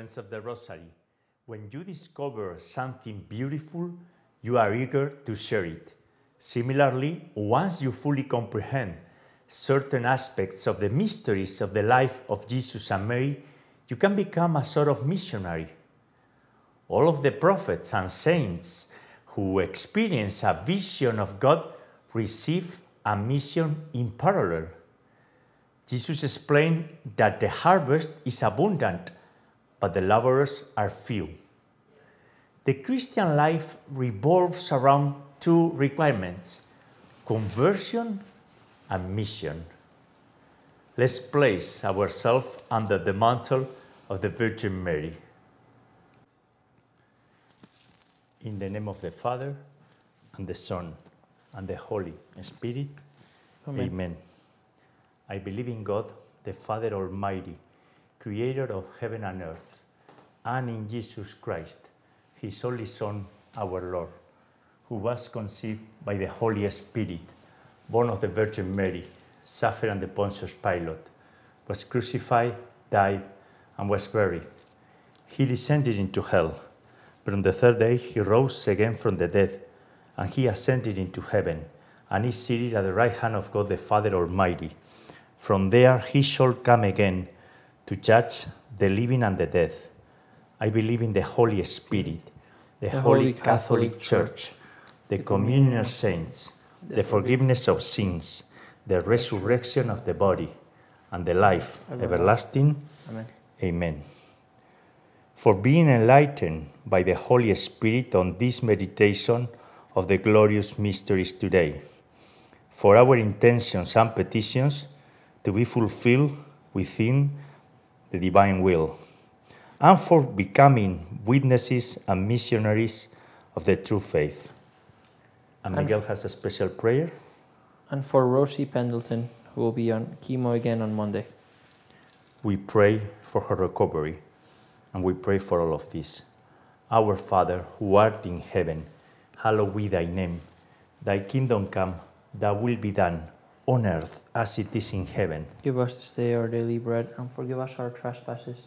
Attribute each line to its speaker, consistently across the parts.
Speaker 1: friends of the Rosary, when you discover something beautiful, you are eager to share it. Similarly, once you fully comprehend certain aspects of the mysteries of the life of Jesus and Mary, you can become a sort of missionary. All of the prophets and saints who experience a vision of God receive a mission in parallel. Jesus explained that the harvest is abundant, but the laborers are few. The Christian life revolves around two requirements conversion and mission. Let's place ourselves under the mantle of the Virgin Mary. In the name of the Father, and the Son, and the Holy Spirit,
Speaker 2: Amen.
Speaker 1: Amen. I believe in God, the Father Almighty, creator of heaven and earth, and in Jesus Christ, his only Son, our Lord, who was conceived by the Holy Spirit, born of the Virgin Mary, suffered under Pontius Pilate, was crucified, died, and was buried. He descended into hell, but on the third day he rose again from the dead, and he ascended into heaven, and is seated at the right hand of God the Father Almighty. From there he shall come again to judge the living and the dead. I believe in the Holy Spirit, the,
Speaker 2: The
Speaker 1: Holy
Speaker 2: Holy
Speaker 1: Catholic,
Speaker 2: Catholic
Speaker 1: Church, the communion of saints, the forgiveness of sins, the resurrection of the body, and the life everlasting.
Speaker 2: Amen.
Speaker 1: Amen. For being enlightened by the Holy Spirit on this meditation of the glorious mysteries today, for our intentions and petitions to be fulfilled within the divine will, and for becoming witnesses and missionaries of the true faith. And
Speaker 2: And
Speaker 1: Miguel has a special prayer.
Speaker 2: And for Rosie Pendleton, who will be on chemo again on Monday.
Speaker 1: We pray for her recovery and we pray for all of this. Our Father, who art in heaven, hallowed be thy name. Thy kingdom come, thy will be done, on earth as it is in heaven.
Speaker 2: Give us this day our daily bread, and forgive us our trespasses,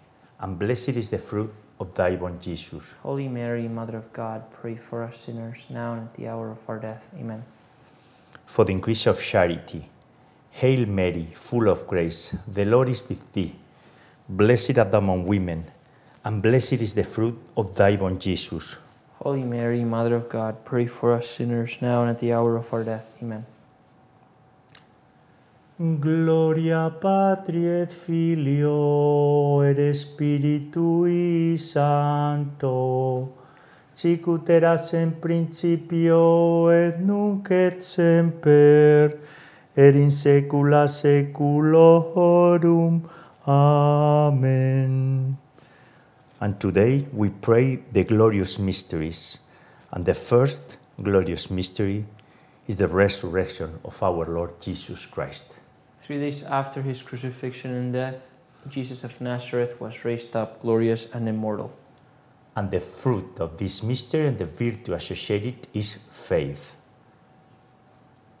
Speaker 1: and blessed is the fruit of thy womb, Jesus.
Speaker 2: Holy Mary, Mother of God, pray for us sinners, now and at the hour of our death. Amen.
Speaker 1: For the increase of charity, Hail Mary, full of grace, the Lord is with thee. Blessed art thou among women, and blessed is the fruit of thy womb, Jesus.
Speaker 2: Holy Mary, Mother of God, pray for us sinners, now and at the hour of our death. Amen.
Speaker 1: Gloria Patri et Filio et Spiritui Sancto, in principio et nunc et semper, et in saecula saeculorum. Amen. And today we pray the glorious mysteries. And the first glorious mystery is the resurrection of our Lord Jesus Christ.
Speaker 2: Three days after his crucifixion and death, Jesus of Nazareth was raised up glorious and immortal.
Speaker 1: And the fruit of this mystery and the virtue associated is faith.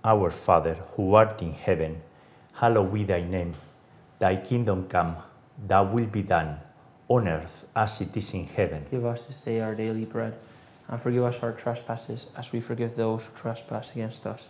Speaker 1: Our Father, who art in heaven, hallowed be thy name. Thy kingdom come, thy will be done, on earth as it is in heaven.
Speaker 2: Give us this day our daily bread, and forgive us our trespasses, as we forgive those who trespass against us.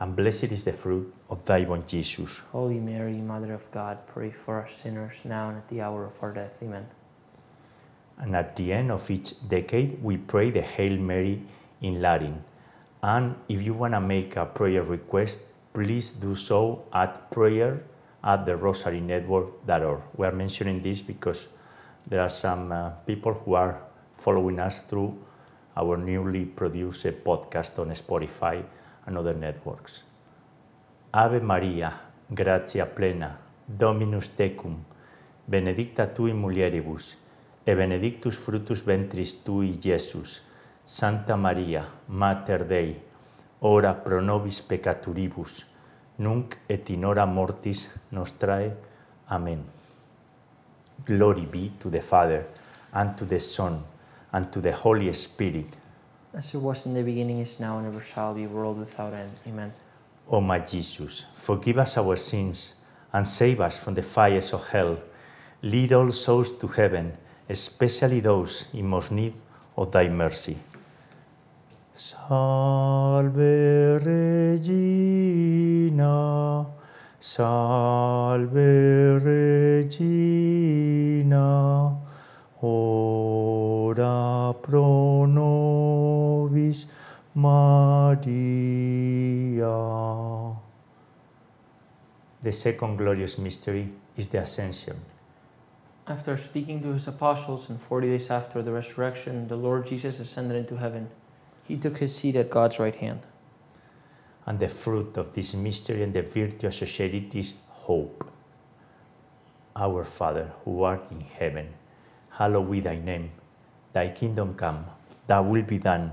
Speaker 1: and blessed is the fruit of thy womb, Jesus.
Speaker 2: Holy Mary, Mother of God, pray for us sinners now and at the hour of our death. Amen.
Speaker 1: And at the end of each decade, we pray the Hail Mary in Latin. And if you want to make a prayer request, please do so at prayer at the rosarynetwork.org. We are mentioning this because there are some uh, people who are following us through our newly produced podcast on Spotify and other networks. Ave Maria, gratia plena, Dominus tecum, benedicta tui mulieribus, et benedictus fructus ventris tui, Iesus. Santa Maria, Mater Dei, ora pro nobis peccaturibus, nunc et in hora mortis nostrae. Amen. Glory be to the Father, and to the Son, and to the Holy Spirit,
Speaker 2: As it was in the beginning, is now, and ever shall be, world without end. Amen.
Speaker 1: O my Jesus, forgive us our sins and save us from the fires of hell. Lead all souls to heaven, especially those in most need of thy mercy. Salve Regina, Salve Regina, ora pro nobis Maria. The second glorious mystery is the Ascension.
Speaker 2: After speaking to his apostles and 40 days after the resurrection, the Lord Jesus ascended into heaven. He took his seat at God's right hand.
Speaker 1: And the fruit of this mystery and the virtue associated is hope. Our Father, who art in heaven, hallowed be thy name. Thy kingdom come, thy will be done,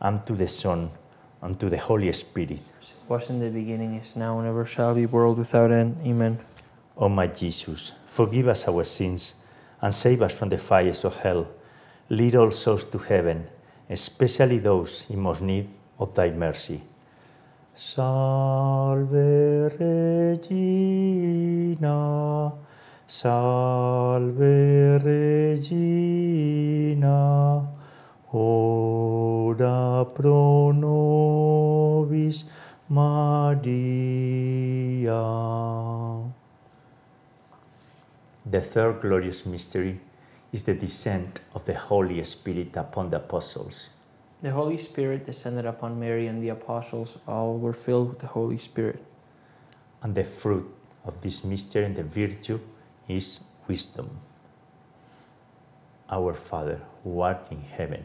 Speaker 1: and to the Son, and to the Holy Spirit.
Speaker 2: As it was in the beginning, is now, and ever shall be, world without end. Amen.
Speaker 1: O my Jesus, forgive us our sins and save us from the fires of hell. Lead all souls to heaven, especially those in most need of thy mercy. Salve Regina, Salve Regina, ora pro nobis Maria. The third glorious mystery is the descent of the Holy Spirit upon the apostles.
Speaker 2: The Holy Spirit descended upon Mary and the apostles. All were filled with the Holy Spirit.
Speaker 1: And the fruit of this mystery and the virtue is wisdom. Our Father, who art in heaven,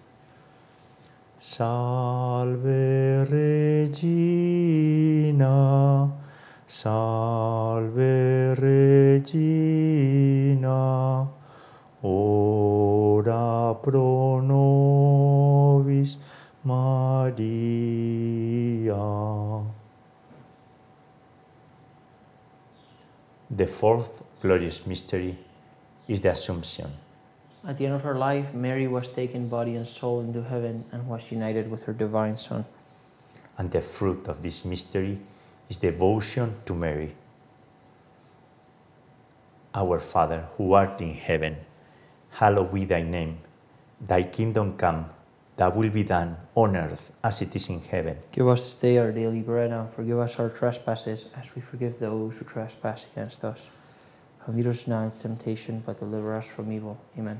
Speaker 1: Salve Regina, salve Regina, ora pro nobis Maria. The fourth glorious mystery is the Assumption.
Speaker 2: At the end of her life, Mary was taken body and soul into heaven and was united with her divine Son.
Speaker 1: And the fruit of this mystery is devotion to Mary. Our Father, who art in heaven, hallowed be thy name. Thy kingdom come, thy will be done on earth as it is in heaven.
Speaker 2: Give us this day our daily bread, and forgive us our trespasses, as we forgive those who trespass against us. And lead us not into temptation, but deliver us from evil. Amen.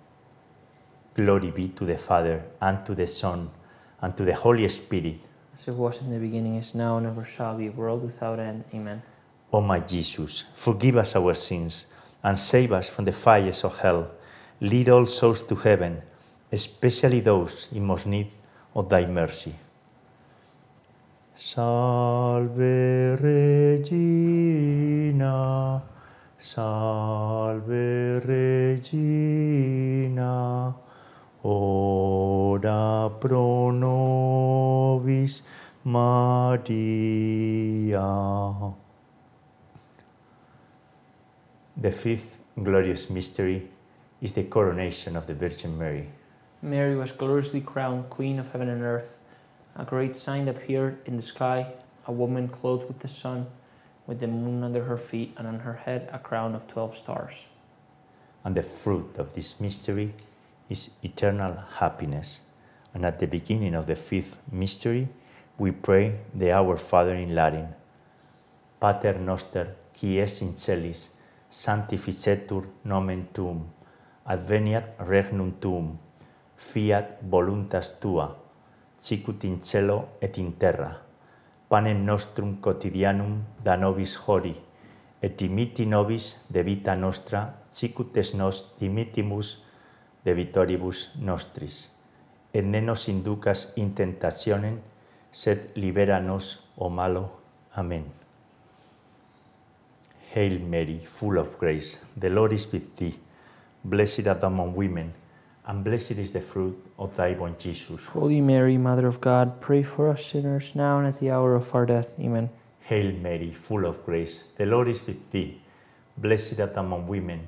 Speaker 1: Glory be to the Father, and to the Son, and to the Holy Spirit.
Speaker 2: As it was in the beginning, is now, and ever shall be, world without end. Amen.
Speaker 1: O my Jesus, forgive us our sins and save us from the fires of hell. Lead all souls to heaven, especially those in most need of thy mercy. Salve Regina, Salve Regina, ora pro nobis Maria. The fifth glorious mystery is the coronation of the Virgin Mary.
Speaker 2: Mary was gloriously crowned Queen of heaven and earth. A great sign appeared in the sky a woman clothed with the sun, with the moon under her feet, and on her head a crown of twelve stars.
Speaker 1: And the fruit of this mystery is eternal happiness. And at the beginning of the fifth mystery, we pray the Our Father in Latin. Pater noster, qui es in celis, sanctificetur nomen tuum, adveniat regnum tuum, fiat voluntas tua, sicut in cielo et in terra. Panem nostrum quotidianum da nobis hori, et dimitti nobis debita nostra, sicut es nos dimittimus de vitoribus nostris. Et ne nos inducas in tentationem, sed libera nos, o malo. Amen. Hail Mary, full of grace, the Lord is with thee. Blessed art thou among women, and blessed is the fruit of thy womb, Jesus.
Speaker 2: Holy Mary, Mother of God, pray for us sinners, now and at the hour of our death. Amen.
Speaker 1: Hail Mary, full of grace, the Lord is with thee. Blessed art thou among women,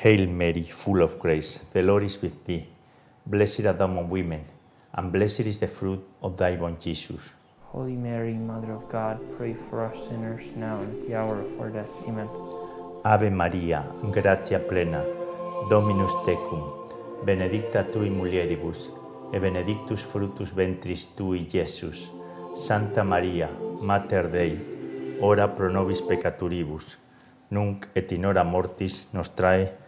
Speaker 1: Hail Mary, full of grace, the Lord is with thee. Blessed art thou among women, and blessed is the fruit of thy womb, Jesus.
Speaker 2: Holy Mary, Mother of God, pray for us sinners now and at the hour of our death. Amen.
Speaker 1: Ave Maria, gratia plena, Dominus tecum, benedicta tui mulieribus, et benedictus fructus ventris tui, Jesus. Santa Maria, Mater Dei, ora pro nobis peccatoribus, nunc et in hora mortis nostrae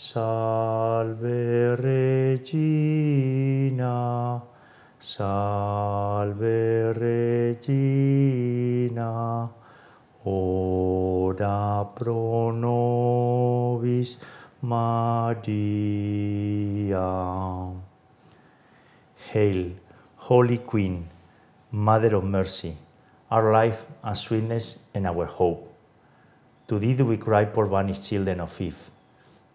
Speaker 1: Salve Regina, Salve Regina, ora pro nobis Maria. Hail, Holy Queen, Mother of Mercy, our life and sweetness and our hope. To thee do we cry, poor banished children of Eve.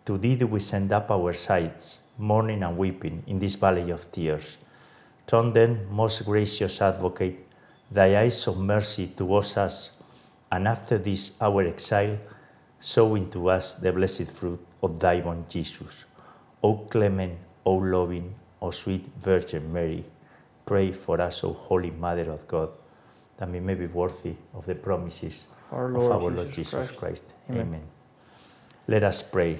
Speaker 1: To thee do we send up our sighs, mourning and weeping in this valley of tears. Turn then, most gracious advocate, thy eyes of mercy towards us, and after this our exile, sow into us the blessed fruit of thy womb, Jesus. O clement, O loving, O sweet Virgin Mary, pray for us, O Holy Mother of God, that we may be worthy of the promises
Speaker 2: our
Speaker 1: of our
Speaker 2: Jesus,
Speaker 1: Lord Jesus
Speaker 2: Christ.
Speaker 1: Christ.
Speaker 2: Amen.
Speaker 1: Amen. Let us pray.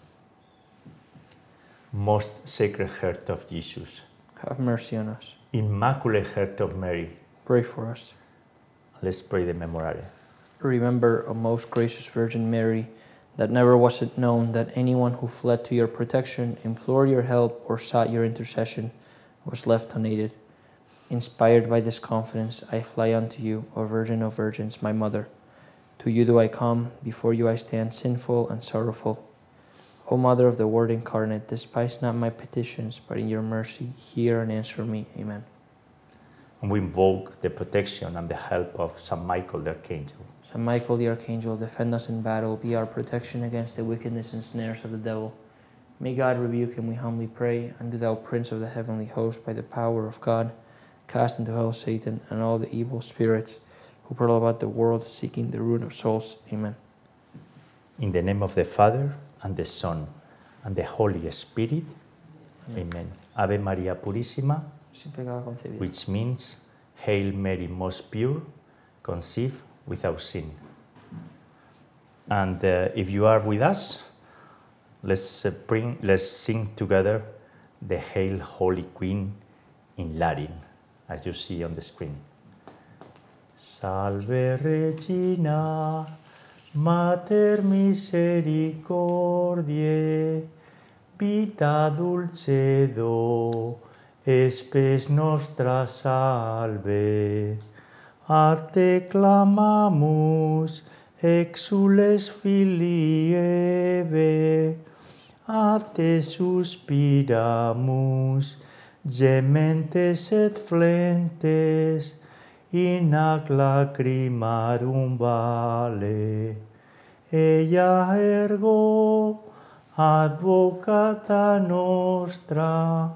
Speaker 1: Most Sacred Heart of Jesus,
Speaker 2: Have mercy on us.
Speaker 1: Immaculate Heart of Mary,
Speaker 2: Pray for us.
Speaker 1: let's pray the Memorare.
Speaker 2: Remember, O most gracious Virgin Mary, that never was it known that anyone who fled to your protection, implored your help, or sought your intercession was left unaided. Inspired by this confidence, I fly unto you, O Virgin of Virgins, my Mother. To you do I come, before you I stand sinful and sorrowful. O Mother of the Word incarnate, despise not my petitions, but in your mercy hear and answer me. Amen.
Speaker 1: And we invoke the protection and the help of Saint Michael the Archangel.
Speaker 2: Saint Michael the Archangel, defend us in battle, be our protection against the wickedness and snares of the devil. May God rebuke him, we humbly pray, and do thou, Prince of the heavenly host, by the power of God, cast into hell Satan and all the evil spirits who prowl about the world seeking the ruin of souls. Amen.
Speaker 1: In the name of the Father, and the Son, and the Holy Spirit. Amen. Ave Maria Purissima,
Speaker 2: Sin pecado concebido.
Speaker 1: which means Hail Mary, most pure, conceived without sin. And uh, if you are with us, let's uh, bring, let's sing together the Hail Holy Queen in Latin, as you see on the screen. Salve Regina, Mater misericordiae, vita dulcedo, espes nostra salve. A te clamamus, exules filii Eve, a te suspiramus, gementes et flentes, in ac lacrimarum vale. Ella ergo, advocata nostra,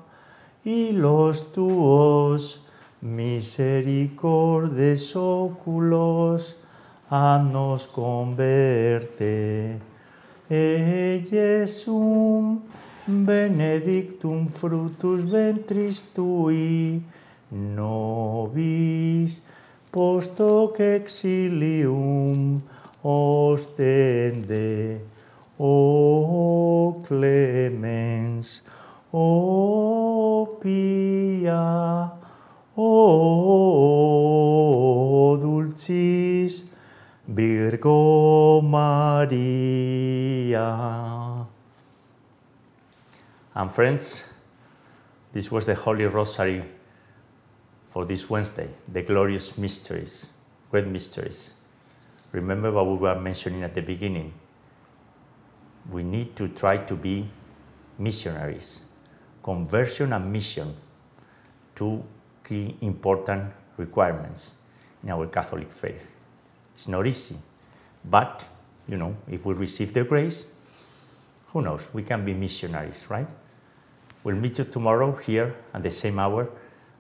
Speaker 1: y los tuos misericordes oculos a nos converte. E Jesum benedictum fructus ventris tui, nobis hoc exilium ostende. O clemens, o pia, o dulcis Virgo Maria. And friends, this was the Holy Rosary for this Wednesday, the glorious mysteries, great mysteries. Remember what we were mentioning at the beginning. We need to try to be missionaries. Conversion and mission, two key important requirements in our Catholic faith. It's not easy, but you know, if we receive the grace, who knows, we can be missionaries, right? We'll meet you tomorrow here at the same hour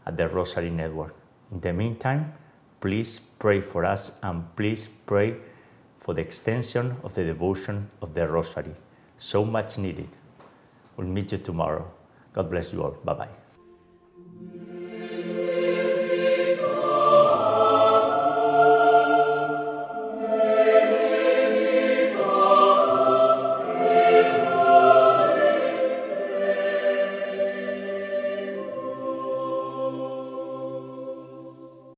Speaker 1: at the Rosary Network. In the meantime, please pray for us and please pray for the extension of the devotion of the Rosary. So much needed. We'll meet you tomorrow. God bless you all. Bye bye.